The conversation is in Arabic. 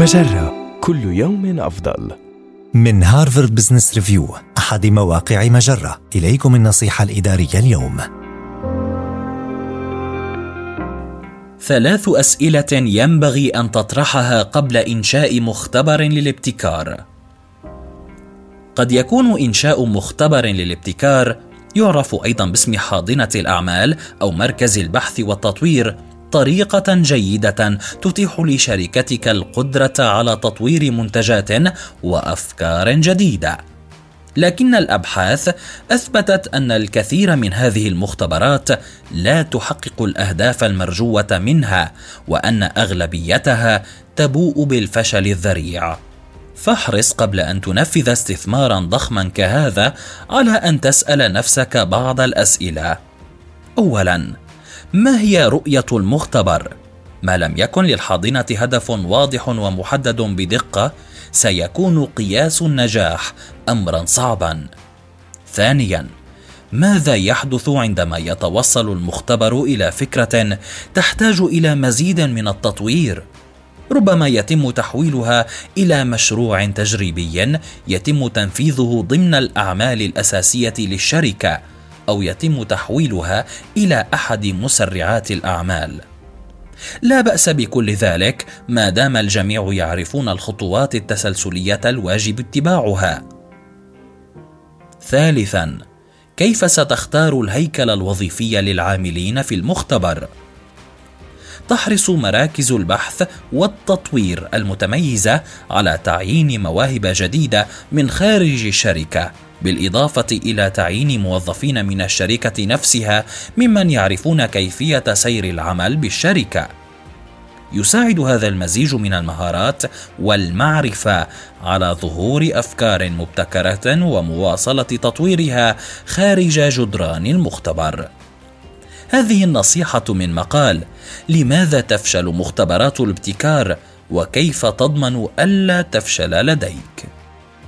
مجرة كل يوم أفضل. من هارفارد بزنس ريفيو أحد مواقع مجرة. إليكم النصيحة الإدارية اليوم. ثلاث أسئلة ينبغي أن تطرحها قبل إنشاء مختبر للابتكار. قد يكون إنشاء مختبر للابتكار يعرف أيضا باسم حاضنة الأعمال أو مركز البحث والتطوير طريقة جيدة تتيح لشركتك القدرة على تطوير منتجات وأفكار جديدة. لكن الأبحاث أثبتت أن الكثير من هذه المختبرات لا تحقق الأهداف المرجوة منها وأن أغلبيتها تبوء بالفشل الذريع فاحرص قبل أن تنفذ استثمارا ضخما كهذا على أن تسأل نفسك بعض الأسئلة اولا ما هي رؤية المختبر؟ ما لم يكن للحاضنة هدف واضح ومحدد بدقة سيكون قياس النجاح امرا صعبا. ثانيا ماذا يحدث عندما يتوصل المختبر إلى فكرة تحتاج إلى مزيد من التطوير؟ ربما يتم تحويلها إلى مشروع تجريبي يتم تنفيذه ضمن الأعمال الأساسية للشركة. أو يتم تحويلها إلى أحد مسرعات الأعمال. لا بأس بكل ذلك ما دام الجميع يعرفون الخطوات التسلسلية الواجب اتباعها. ثالثا كيف ستختار الهيكل الوظيفي للعاملين في المختبر؟ تحرص مراكز البحث والتطوير المتميزة على تعيين مواهب جديدة من خارج الشركة بالإضافة إلى تعيين موظفين من الشركة نفسها ممن يعرفون كيفية سير العمل بالشركة. يساعد هذا المزيج من المهارات والمعرفة على ظهور أفكار مبتكرة ومواصلة تطويرها خارج جدران المختبر. هذه النصيحة من مقال لماذا تفشل مختبرات الابتكار؟ وكيف تضمن ألا تفشل لديك؟